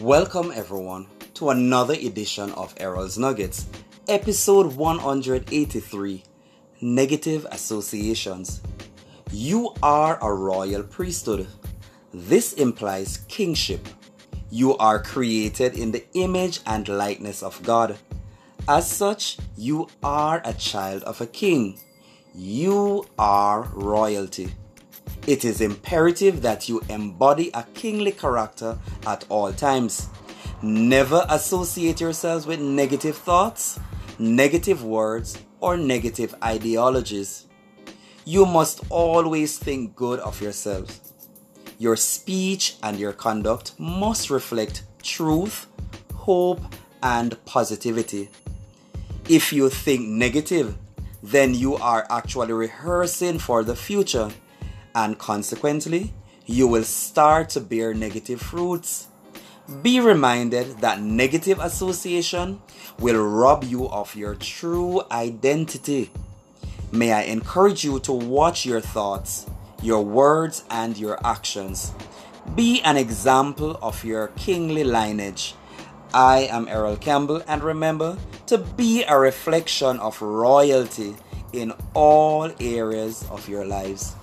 Welcome, everyone, to another edition of Errol's Nuggets, episode 183 Negative Associations. You are a royal priesthood. This implies kingship. You are created in the image and likeness of God. As such, you are a child of a king. You are royalty. It is imperative that you embody a kingly character at all times. Never associate yourselves with negative thoughts, negative words, or negative ideologies. You must always think good of yourselves. Your speech and your conduct must reflect truth, hope, and positivity. If you think negative, then you are actually rehearsing for the future and consequently, you will start to bear negative fruits. Be reminded that negative association will rob you of your true identity. May I encourage you to watch your thoughts, your words, and your actions. Be an example of your kingly lineage. I am Errol Campbell, and remember to be a reflection of royalty in all areas of your lives.